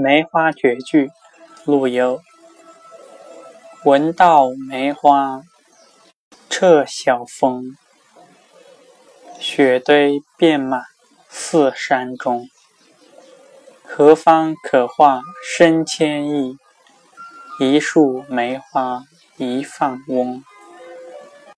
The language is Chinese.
梅花绝句陆游。闻道梅花彻晓风。雪堆遍满四山中何方可化身千亿？一树梅花一放翁。